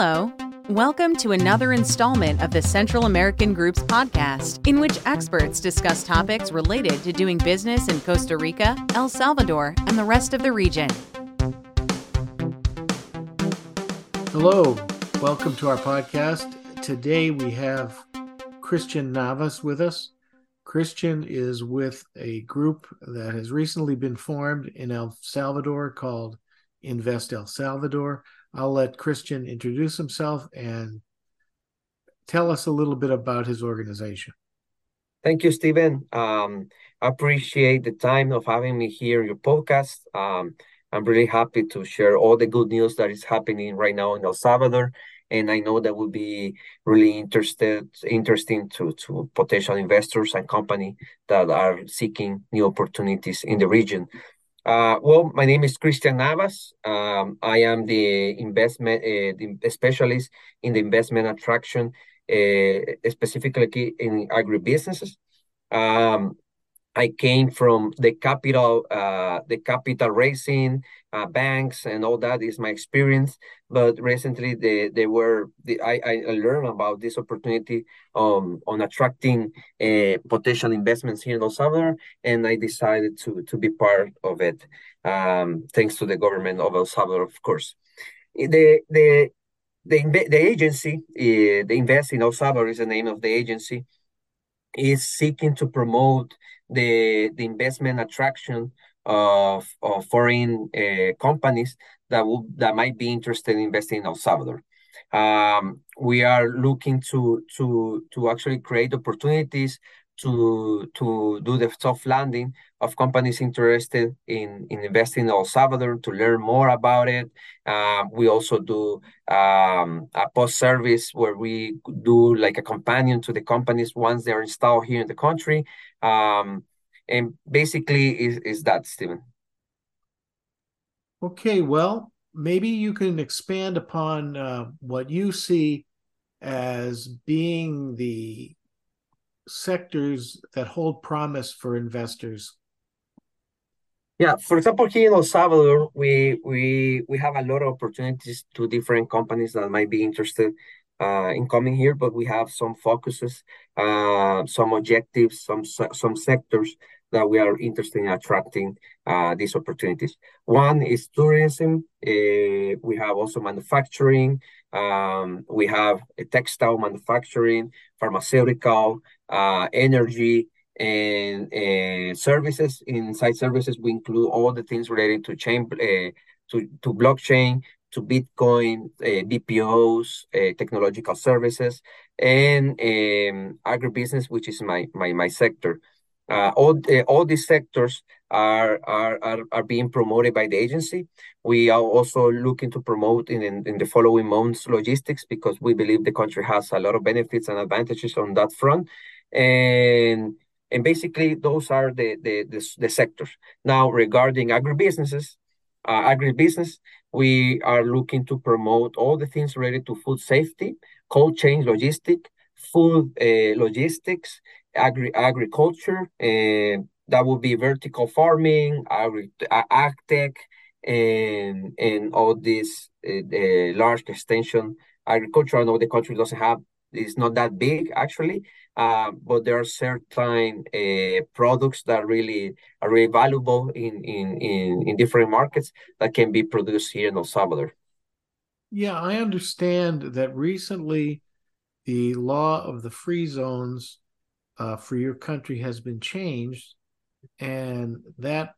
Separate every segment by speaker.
Speaker 1: Hello. Welcome to another installment of the Central American Group's podcast, in which experts discuss topics related to doing business in Costa Rica, El Salvador, and the rest of the region.
Speaker 2: Hello, welcome to our podcast. Today we have Christian Navas with us. Christian is with a group that has recently been formed in El Salvador called Invest El Salvador. I'll let Christian introduce himself and tell us a little bit about his organization.
Speaker 3: Thank you, Stephen. Um, I appreciate the time of having me here in your podcast. Um, I'm really happy to share all the good news that is happening right now in El Salvador, and I know that will be really interested, interesting to to potential investors and company that are seeking new opportunities in the region. Uh, well, my name is Christian Navas. Um, I am the investment uh, the specialist in the investment attraction, uh, specifically in agribusinesses. Um, I came from the capital, uh, the capital raising, uh, banks, and all that is my experience. But recently, they they were the, I I learned about this opportunity um on attracting uh, potential investments here in El Salvador, and I decided to to be part of it. Um, thanks to the government of El Salvador, of course. The the the the agency, uh, the Invest in El Salvador is the name of the agency, is seeking to promote the the investment attraction of, of foreign uh, companies that will that might be interested in investing in El Salvador. Um, we are looking to to to actually create opportunities to to do the soft landing of companies interested in, in investing in El Salvador to learn more about it. Um, we also do um, a post service where we do like a companion to the companies once they're installed here in the country. Um, and basically is, is that, Stephen.
Speaker 2: Okay, well, maybe you can expand upon uh, what you see as being the sectors that hold promise for investors?
Speaker 3: Yeah, for example, here in El Salvador, we we we have a lot of opportunities to different companies that might be interested uh, in coming here, but we have some focuses, uh, some objectives, some some sectors that we are interested in attracting uh, these opportunities. One is tourism. Uh, we have also manufacturing. Um, we have textile manufacturing, pharmaceutical, uh, energy, and, and services. Inside services, we include all the things related to chain, uh, to, to blockchain, to Bitcoin, uh, BPOs, uh, technological services, and um, agribusiness, which is my my my sector. Uh, all uh, all these sectors are, are are are being promoted by the agency. We are also looking to promote in, in, in the following months logistics because we believe the country has a lot of benefits and advantages on that front and and basically those are the the the, the sectors. Now regarding agribusinesses, uh, agribusiness, we are looking to promote all the things related to food safety, cold chain logistic, food uh, logistics, agri agriculture, and uh, that would be vertical farming, agri ag tech, and and all uh, large extension agriculture. I know the country doesn't have it's not that big actually, uh, but there are certain uh, products that really are really valuable in, in, in, in different markets that can be produced here in El Salvador.
Speaker 2: Yeah, I understand that recently the law of the free zones uh, for your country has been changed, and that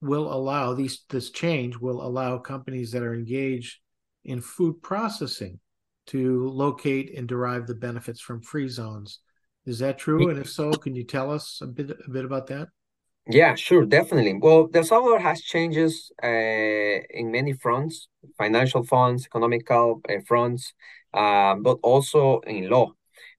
Speaker 2: will allow these this change will allow companies that are engaged in food processing to locate and derive the benefits from free zones. Is that true? And if so, can you tell us a bit a bit about that?
Speaker 3: Yeah, sure, definitely. Well, the Salvador has changes uh, in many fronts, financial fronts, economical uh, fronts, uh, but also in law.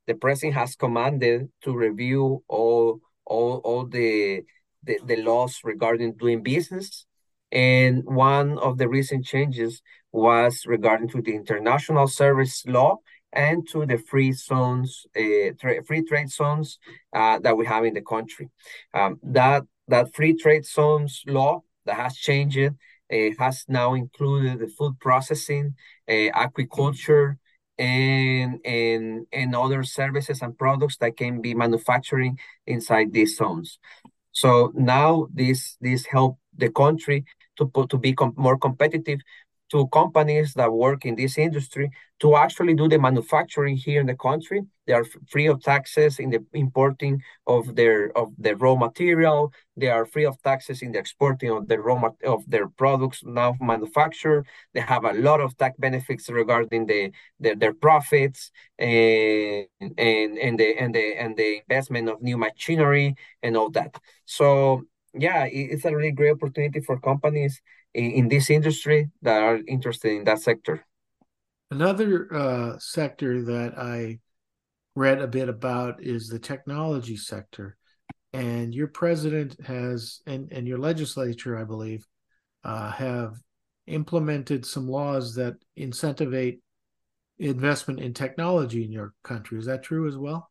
Speaker 3: The president has commanded to review all all all the the, the laws regarding doing business and one of the recent changes was regarding to the international service law and to the free zones, uh, tra free trade zones uh, that we have in the country. Um, that that free trade zones law that has changed uh, has now included the food processing, uh, agriculture, and and and other services and products that can be manufacturing inside these zones. So now this this help the country to put, to be com more competitive to companies that work in this industry to actually do the manufacturing here in the country. They are free of taxes in the importing of their of the raw material. They are free of taxes in the exporting of the raw of their products now manufactured. They have a lot of tax benefits regarding the, the their profits and and and the and the and the investment of new machinery and all that. So yeah, it's a really great opportunity for companies in, this industry that are interested in that sector.
Speaker 2: Another uh, sector that I read a bit about is the technology sector. And your president has, and, and your legislature, I believe, uh, have implemented some laws that incentivize investment in technology in your country. Is that true as well?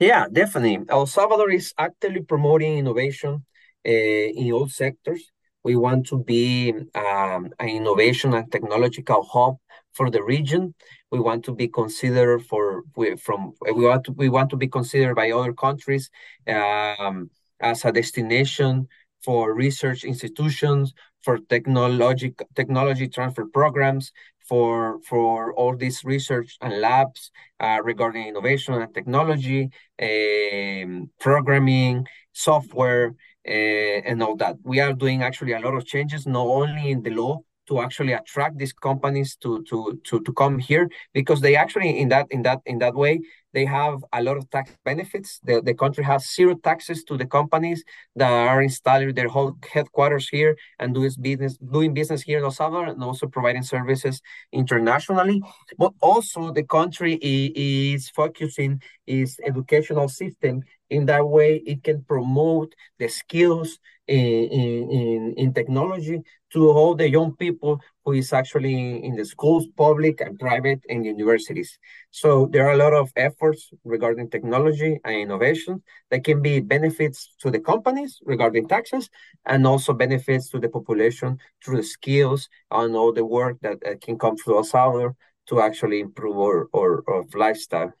Speaker 3: Yeah, definitely. El Salvador is actively promoting innovation in all sectors. We want to be um, an innovation and technological hub for the region. We want to be considered for we, from we want to we want to be considered by other countries um, as a destination for research institutions, for technology technology transfer programs, for for all these research and labs uh, regarding innovation and technology, um, programming, software, Uh, and all that. We are doing actually a lot of changes, not only in the law to actually attract these companies to to to to come here because they actually in that in that in that way they have a lot of tax benefits. The the country has zero taxes to the companies that are installing their whole headquarters here and doing business doing business here in El Salvador and also providing services internationally. But also the country is focusing its educational system in that way it can promote the skills in, in, in technology to all the young people who is actually in the schools, public and private and universities. So there are a lot of efforts regarding technology and innovation that can be benefits to the companies regarding taxes and also benefits to the population through the skills and all the work that uh, can come through El Salvador to actually improve our, our, our lifestyle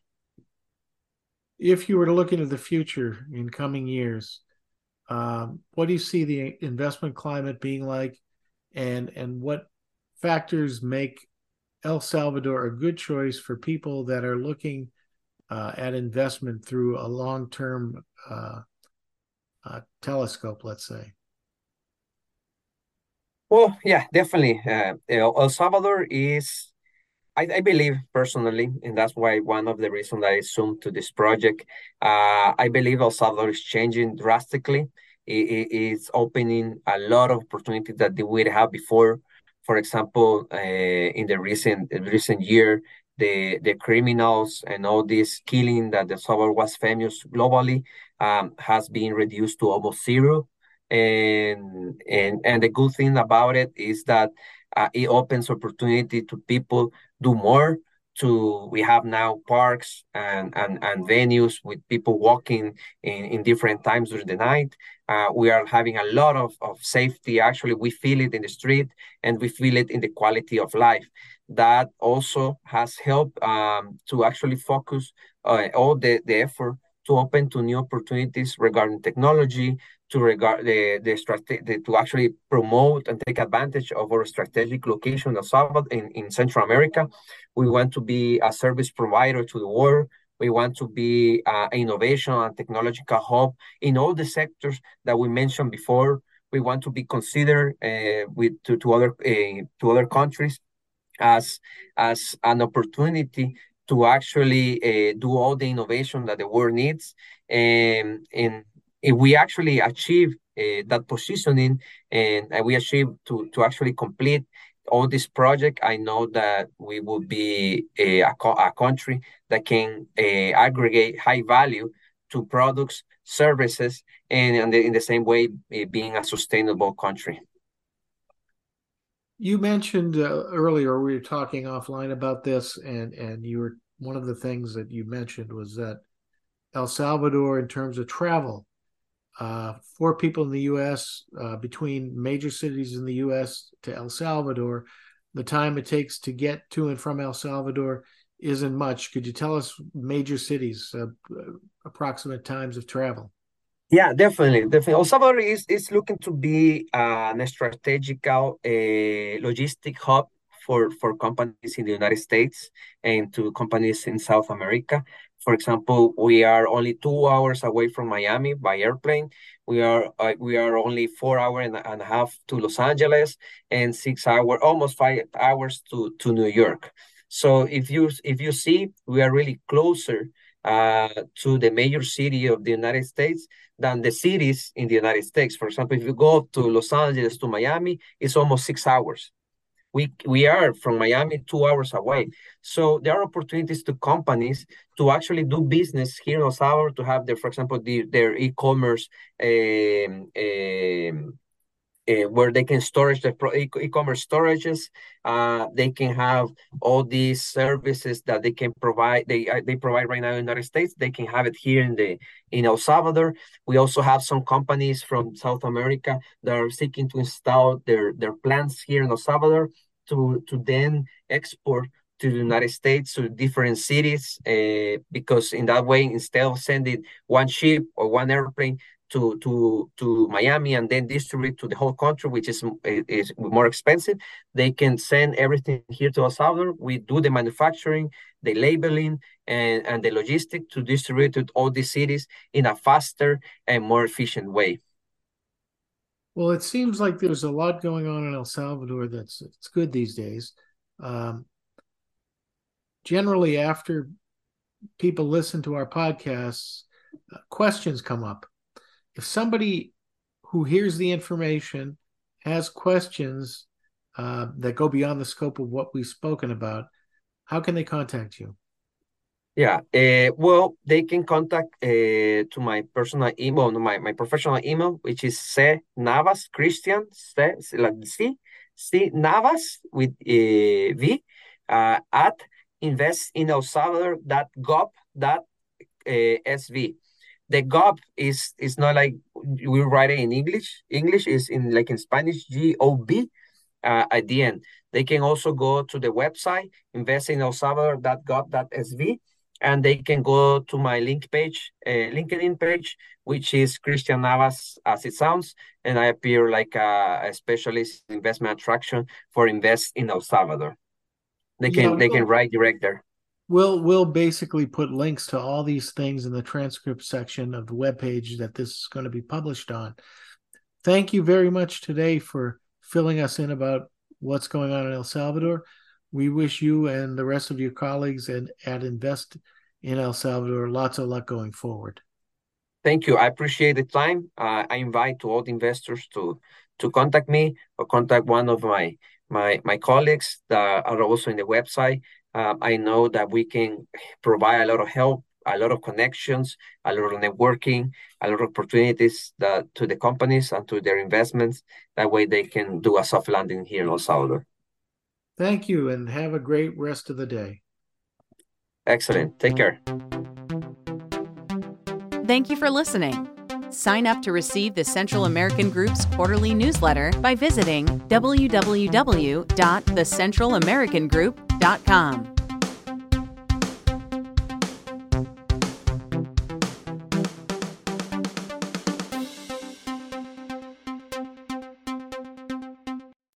Speaker 2: if you were to look into the future in coming years, um, what do you see the investment climate being like, and and what factors make El Salvador a good choice for people that are looking uh, at investment through a long term uh, uh, telescope, let's say?
Speaker 3: Well, yeah, definitely. Uh, El Salvador is I, I, believe personally, and that's why one of the reasons I zoomed to this project, uh, I believe El Salvador is changing drastically. It, it's opening a lot of opportunities that they would have before. For example, uh, in the recent recent year, the the criminals and all this killing that El Salvador was famous globally um, has been reduced to almost zero. And and and the good thing about it is that uh, it opens opportunity to people do more to we have now parks and, and, and venues with people walking in, in different times during the night. Uh, we are having a lot of, of safety. Actually, we feel it in the street and we feel it in the quality of life. That also has helped um, to actually focus uh, all the, the effort to open to new opportunities regarding technology, to regard the the strategy to actually promote and take advantage of our strategic location in Salvador in, in Central America. We want to be a service provider to the world. We want to be uh, innovation and technological hub in all the sectors that we mentioned before. We want to be considered uh, with to, to other uh, to other countries as as an opportunity to actually uh, do all the innovation that the world needs and and we actually achieve uh, that positioning and, we achieve to, to actually complete all this project, I know that we will be a, a, a country that can uh, aggregate high value to products, services, and in the, in the same way, uh, being a sustainable country.
Speaker 2: You mentioned uh, earlier we were talking offline about this, and and you were one of the things that you mentioned was that El Salvador, in terms of travel, uh, for people in the U.S. Uh, between major cities in the U.S. to El Salvador, the time it takes to get to and from El Salvador isn't much. Could you tell us major cities, uh, approximate times of travel?
Speaker 3: Yeah, definitely, definitely. El Salvador is, is looking to be uh, a strategical uh, logistic hub for, for companies in the United States and to companies in South America. For example, we are only two hours away from Miami by airplane. We are uh, we are only four hour and, and a half to Los Angeles and six hour, almost five hours to, to New York. So if you if you see, we are really closer uh, to the major city of the United States than the cities in the United States. For example, if you go to Los Angeles to Miami, it's almost six hours. We we are from Miami two hours away. So there are opportunities to companies to actually do business here in El Salvador to have their, for example, the, their e-commerce um, um, uh, where they can storage the e-commerce storages. Uh, they can have all these services that they can provide. They uh, they provide right now in the United States. They can have it here in the in El Salvador. We also have some companies from South America that are seeking to install their their plants here in El Salvador to to then export to the United States to different cities uh, because in that way instead of sending one ship or one airplane to to to Miami and then distribute to the whole country, which is is more expensive. They can send everything here to El Salvador. We do the manufacturing, the labeling, and and the logistic to distribute to all these cities in a faster and more efficient way.
Speaker 2: Well, it seems like there's a lot going on in El Salvador that's it's good these days. Um, generally, after people listen to our podcasts, uh, questions come up if somebody who hears the information has questions uh, that go beyond the scope of what we've spoken about, how can they contact you?
Speaker 3: Yeah, uh, well, they can contact uh, to my personal email, my, my professional email, which is C Navas Christian, C, like C, C Navas with uh, V uh, at investinelsalvador.gob.sv the gob is is not like we write it in English. English is in like in Spanish, G O B uh, at the end. They can also go to the website investinelsalvador.gob.sv and they can go to my link page, uh, LinkedIn page, which is Christian Navas as it sounds, and I appear like a, a specialist investment attraction for Invest in El Salvador. They can yeah, they can write direct there.
Speaker 2: We'll we'll basically put links to all these things in the transcript section of the web page that this is going to be published on. Thank you very much today for filling us in about what's going on in El Salvador. We wish you and the rest of your colleagues and at Invest in El Salvador lots of luck going forward.
Speaker 3: Thank you. I appreciate the time. Uh, I invite all the investors to to contact me or contact one of my my my colleagues that are also in the website. Uh, I know that we can provide a lot of help, a lot of connections, a lot of networking, a lot of opportunities that to the companies and to their investments. That way they can do a soft landing here in El Salvador.
Speaker 2: Thank you and have a great rest of the day.
Speaker 3: Excellent. Take care.
Speaker 1: Thank you for listening. Sign up to receive the Central American Group's quarterly newsletter by visiting www.thecentralamericangroup.com. Inc.com.